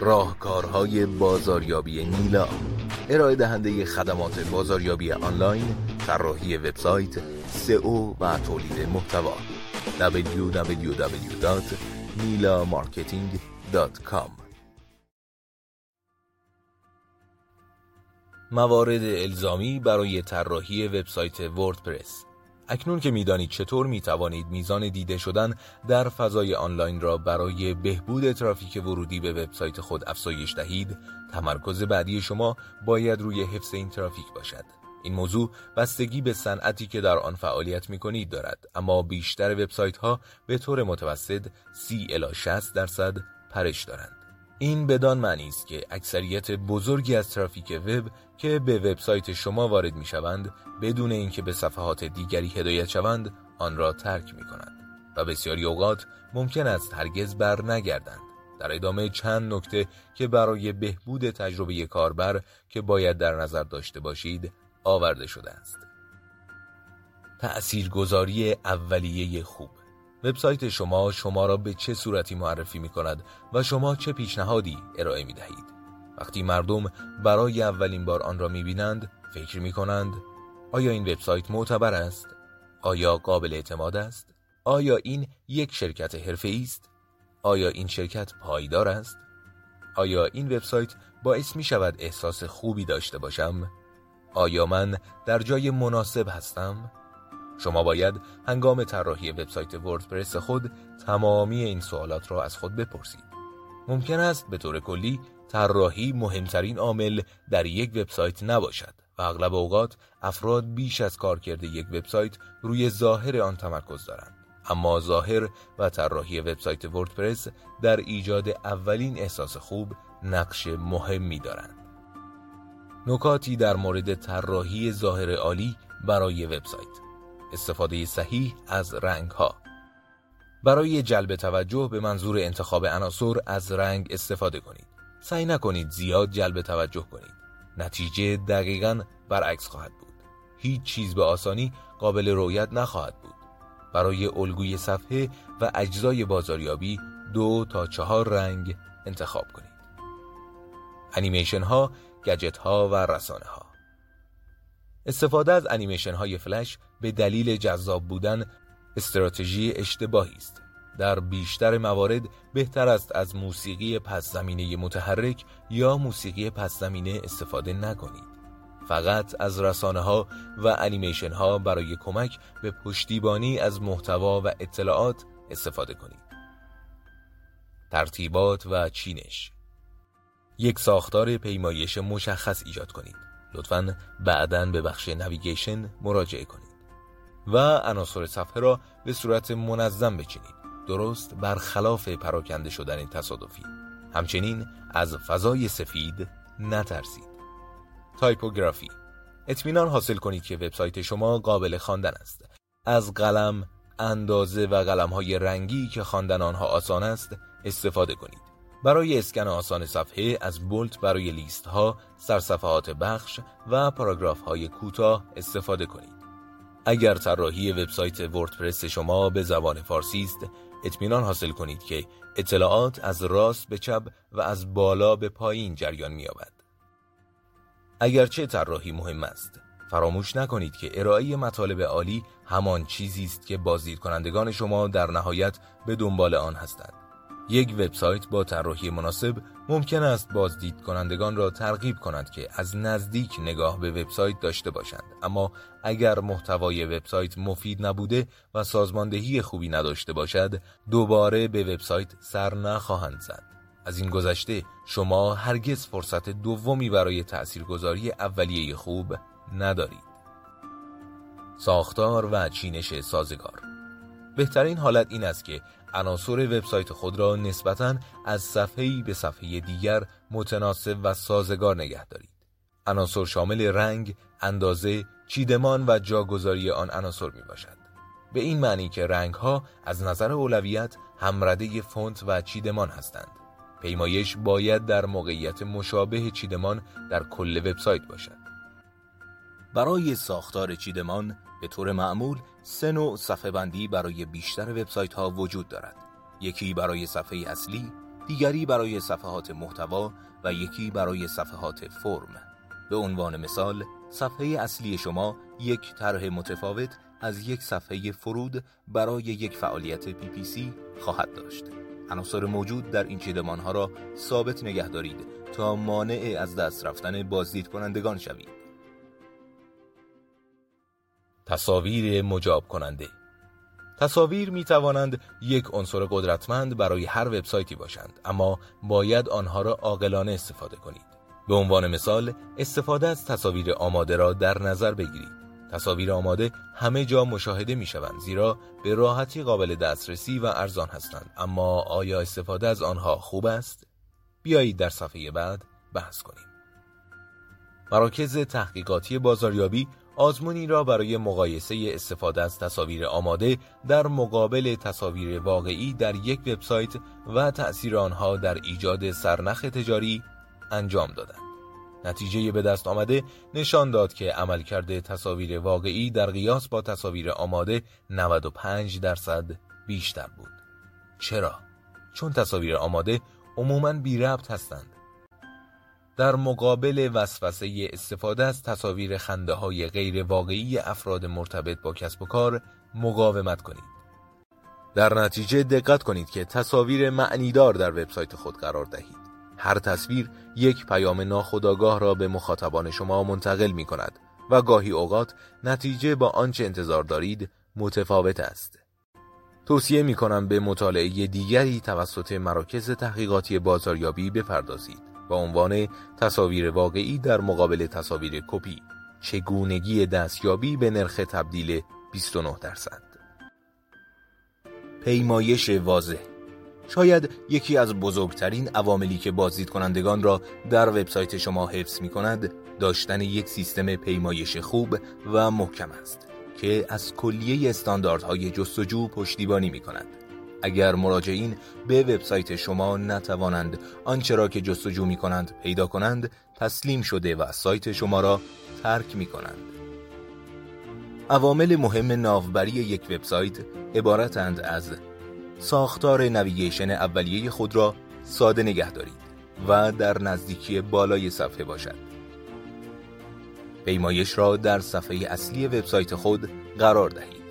راهکارهای بازاریابی نیلا. ارائه دهنده خدمات بازاریابی آنلاین طراحی وبسایت سئو و تولید محتوا. www.nilamarketing.com موارد الزامی برای طراحی وبسایت وردپرس. اکنون که می‌دانید چطور می توانید میزان دیده شدن در فضای آنلاین را برای بهبود ترافیک ورودی به وبسایت خود افزایش دهید، تمرکز بعدی شما باید روی حفظ این ترافیک باشد. این موضوع بستگی به صنعتی که در آن فعالیت می کنید دارد، اما بیشتر وبسایت ها به طور متوسط 30 الی 60 درصد پرش دارند. این بدان معنی است که اکثریت بزرگی از ترافیک وب که به وبسایت شما وارد می شوند بدون اینکه به صفحات دیگری هدایت شوند آن را ترک می کنند و بسیاری اوقات ممکن است هرگز بر نگردند در ادامه چند نکته که برای بهبود تجربه کاربر که باید در نظر داشته باشید آورده شده است. تأثیرگذاری اولیه خوب. وبسایت شما شما را به چه صورتی معرفی می کند و شما چه پیشنهادی ارائه می دهید وقتی مردم برای اولین بار آن را می بینند فکر می کنند آیا این وبسایت معتبر است؟ آیا قابل اعتماد است؟ آیا این یک شرکت حرفه است؟ آیا این شرکت پایدار است؟ آیا این وبسایت باعث می شود احساس خوبی داشته باشم؟ آیا من در جای مناسب هستم؟ شما باید هنگام طراحی وبسایت وردپرس خود تمامی این سوالات را از خود بپرسید. ممکن است به طور کلی طراحی مهمترین عامل در یک وبسایت نباشد و اغلب اوقات افراد بیش از کارکرد یک وبسایت روی ظاهر آن تمرکز دارند. اما ظاهر و طراحی وبسایت وردپرس در ایجاد اولین احساس خوب نقش مهمی دارند. نکاتی در مورد طراحی ظاهر عالی برای وبسایت. استفاده صحیح از رنگ ها برای جلب توجه به منظور انتخاب عناصر از رنگ استفاده کنید. سعی نکنید زیاد جلب توجه کنید. نتیجه دقیقا برعکس خواهد بود. هیچ چیز به آسانی قابل رویت نخواهد بود. برای الگوی صفحه و اجزای بازاریابی دو تا چهار رنگ انتخاب کنید. انیمیشن ها، گجت ها و رسانه ها استفاده از انیمیشن های فلش به دلیل جذاب بودن استراتژی اشتباهی است. در بیشتر موارد بهتر است از موسیقی پس زمینه متحرک یا موسیقی پس زمینه استفاده نکنید. فقط از رسانه ها و انیمیشن ها برای کمک به پشتیبانی از محتوا و اطلاعات استفاده کنید. ترتیبات و چینش یک ساختار پیمایش مشخص ایجاد کنید. لطفاً بعدا به بخش نویگیشن مراجعه کنید و عناصر صفحه را به صورت منظم بچینید. درست برخلاف پراکنده شدن تصادفی. همچنین از فضای سفید نترسید. تایپوگرافی. اطمینان حاصل کنید که وبسایت شما قابل خواندن است. از قلم اندازه و قلم های رنگی که خواندن آنها آسان است استفاده کنید. برای اسکن آسان صفحه از بولت برای لیست ها، سرصفحات بخش و پاراگراف های کوتاه استفاده کنید. اگر طراحی وبسایت وردپرس شما به زبان فارسی است، اطمینان حاصل کنید که اطلاعات از راست به چپ و از بالا به پایین جریان می‌یابد. اگرچه طراحی مهم است، فراموش نکنید که ارائه مطالب عالی همان چیزی است که بازدید کنندگان شما در نهایت به دنبال آن هستند. یک وبسایت با طراحی مناسب ممکن است بازدید کنندگان را ترغیب کند که از نزدیک نگاه به وبسایت داشته باشند. اما اگر محتوای وبسایت مفید نبوده و سازماندهی خوبی نداشته باشد دوباره به وبسایت سر نخواهند زد. از این گذشته شما هرگز فرصت دومی برای تاثیرگذاری اولیه خوب ندارید. ساختار و چینش سازگار. بهترین حالت این است که عناصر وبسایت خود را نسبتاً از صفحه‌ای به صفحه دیگر متناسب و سازگار نگه دارید. عناصر شامل رنگ، اندازه، چیدمان و جاگذاری آن عناصر می باشد. به این معنی که رنگ ها از نظر اولویت همرده فونت و چیدمان هستند. پیمایش باید در موقعیت مشابه چیدمان در کل وبسایت باشد. برای ساختار چیدمان به طور معمول سه نوع صفحه بندی برای بیشتر وبسایت ها وجود دارد. یکی برای صفحه اصلی، دیگری برای صفحات محتوا و یکی برای صفحات فرم. به عنوان مثال صفحه اصلی شما یک طرح متفاوت از یک صفحه فرود برای یک فعالیت PPC خواهد داشت. عناصر موجود در این چیدمان ها را ثابت نگه دارید تا مانع از دست رفتن بازدید کنندگان شوید. تصاویر مجاب کننده تصاویر می توانند یک عنصر قدرتمند برای هر وبسایتی باشند اما باید آنها را عاقلانه استفاده کنید. به عنوان مثال استفاده از تصاویر آماده را در نظر بگیرید. تصاویر آماده همه جا مشاهده می شوند زیرا به راحتی قابل دسترسی و ارزان هستند. اما آیا استفاده از آنها خوب است؟ بیایید در صفحه بعد بحث کنیم. مراکز تحقیقاتی بازاریابی آزمونی را برای مقایسه استفاده از تصاویر آماده در مقابل تصاویر واقعی در یک وبسایت و تأثیر آنها در ایجاد سرنخ تجاری انجام دادند. نتیجه به دست آمده نشان داد که عملکرد تصاویر واقعی در قیاس با تصاویر آماده 95 درصد بیشتر بود. چرا؟ چون تصاویر آماده عموماً بی ربط هستند. در مقابل وسوسه استفاده از تصاویر خنده های غیر واقعی افراد مرتبط با کسب و کار مقاومت کنید. در نتیجه دقت کنید که تصاویر معنیدار در وبسایت خود قرار دهید. هر تصویر یک پیام ناخودآگاه را به مخاطبان شما منتقل می کند و گاهی اوقات نتیجه با آنچه انتظار دارید متفاوت است. توصیه می کنم به مطالعه دیگری توسط مراکز تحقیقاتی بازاریابی بپردازید با عنوان تصاویر واقعی در مقابل تصاویر کپی. چگونگی دستیابی به نرخ تبدیل 29 درصد. پیمایش واضح. شاید یکی از بزرگترین عواملی که بازدید کنندگان را در وبسایت شما حفظ می کند داشتن یک سیستم پیمایش خوب و محکم است که از کلیه استانداردهای جستجو پشتیبانی می کند. اگر مراجعین به وبسایت شما نتوانند آنچه را که جستجو می کنند پیدا کنند تسلیم شده و سایت شما را ترک می کنند. عوامل مهم ناوبری یک وبسایت عبارتند از ساختار نویگیشن اولیه خود را ساده نگه دارید و در نزدیکی بالای صفحه باشد. پیمایش را در صفحه اصلی وبسایت خود قرار دهید.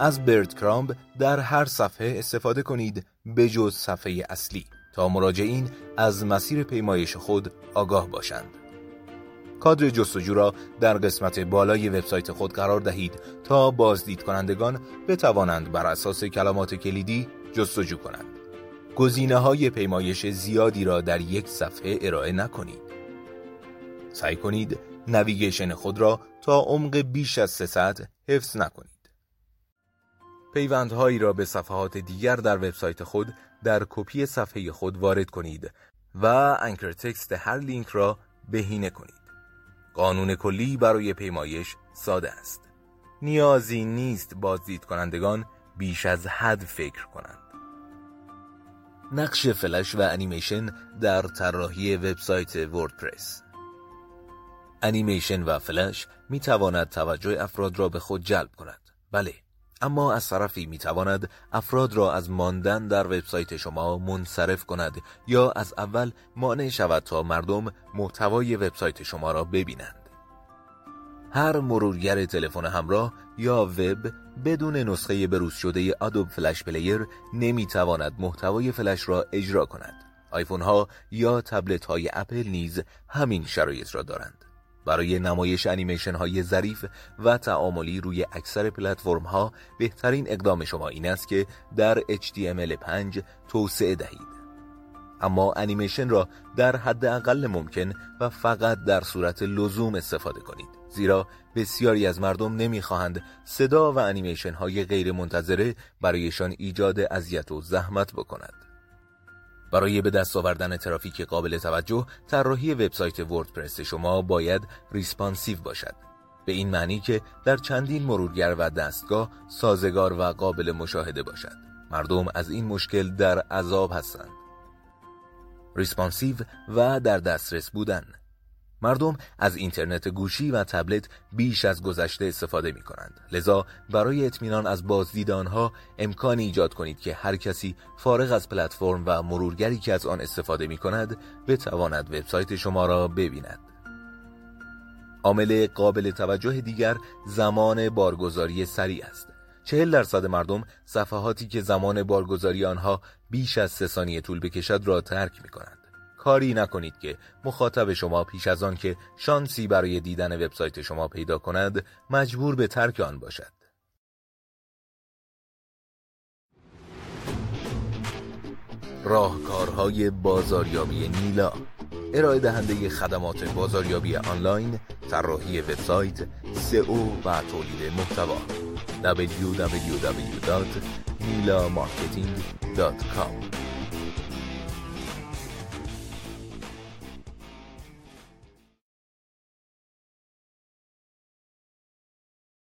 از برد کرامب در هر صفحه استفاده کنید به جز صفحه اصلی تا مراجعین از مسیر پیمایش خود آگاه باشند. کادر جستجو را در قسمت بالای وبسایت خود قرار دهید تا بازدید کنندگان بتوانند بر اساس کلمات کلیدی جستجو کنند. گزینه های پیمایش زیادی را در یک صفحه ارائه نکنید. سعی کنید navigation خود را تا عمق بیش از 300 حفظ نکنید. پیوندهایی را به صفحات دیگر در وبسایت خود در کپی صفحه خود وارد کنید و anchor text هر لینک را بهینه کنید. قانون کلی برای پیمایش ساده است. نیازی نیست بازدید کنندگان بیش از حد فکر کنند. نقش فلش و انیمیشن در طراحی وبسایت وردپرس. انیمیشن و فلش می تواند توجه افراد را به خود جلب کند. بله اما از طرفی می تواند افراد را از ماندن در وبسایت شما منصرف کند یا از اول مانع شود تا مردم محتوای وبسایت شما را ببینند. هر مرورگر تلفن همراه یا وب بدون نسخه بروز شده Adobe Flash Player نمی تواند محتوای فلش را اجرا کند. آیفون ها یا تبلت های اپل نیز همین شرایط را دارند. برای نمایش انیمیشن های ظریف و تعاملی روی اکثر پلتفرم ها بهترین اقدام شما این است که در HTML5 توسعه دهید. اما انیمیشن را در حد اقل ممکن و فقط در صورت لزوم استفاده کنید زیرا بسیاری از مردم نمی‌خواهند صدا و انیمیشن های غیر منتظره برایشان ایجاد اذیت و زحمت بکند برای به دست آوردن ترافیک قابل توجه طراحی وبسایت وردپرس شما باید responsive باشد. به این معنی که در چندین مرورگر و دستگاه سازگار و قابل مشاهده باشد. مردم از این مشکل در عذاب هستند. responsive و در دسترس بودن. مردم از اینترنت گوشی و تبلت بیش از گذشته استفاده می کنند. لذا برای اطمینان از بازدید آنها امکانی ایجاد کنید که هر کسی فارغ از پلتفرم و مرورگری که از آن استفاده می کند بتواند وبسایت شما را ببیند. عامل قابل توجه دیگر زمان بارگذاری سریع است. چهل درصد مردم صفحاتی که زمان بارگذاری آنها بیش از سه ثانیه طول بکشد را ترک می کنند. کاری نکنید که مخاطب شما پیش از آن که شانسی برای دیدن وبسایت شما پیدا کند مجبور به ترک آن باشد. راهکارهای بازاریابی نیلا ارائه دهنده خدمات بازاریابی آنلاین، طراحی وبسایت، سئو و تولید محتوا www.nilamarketing.com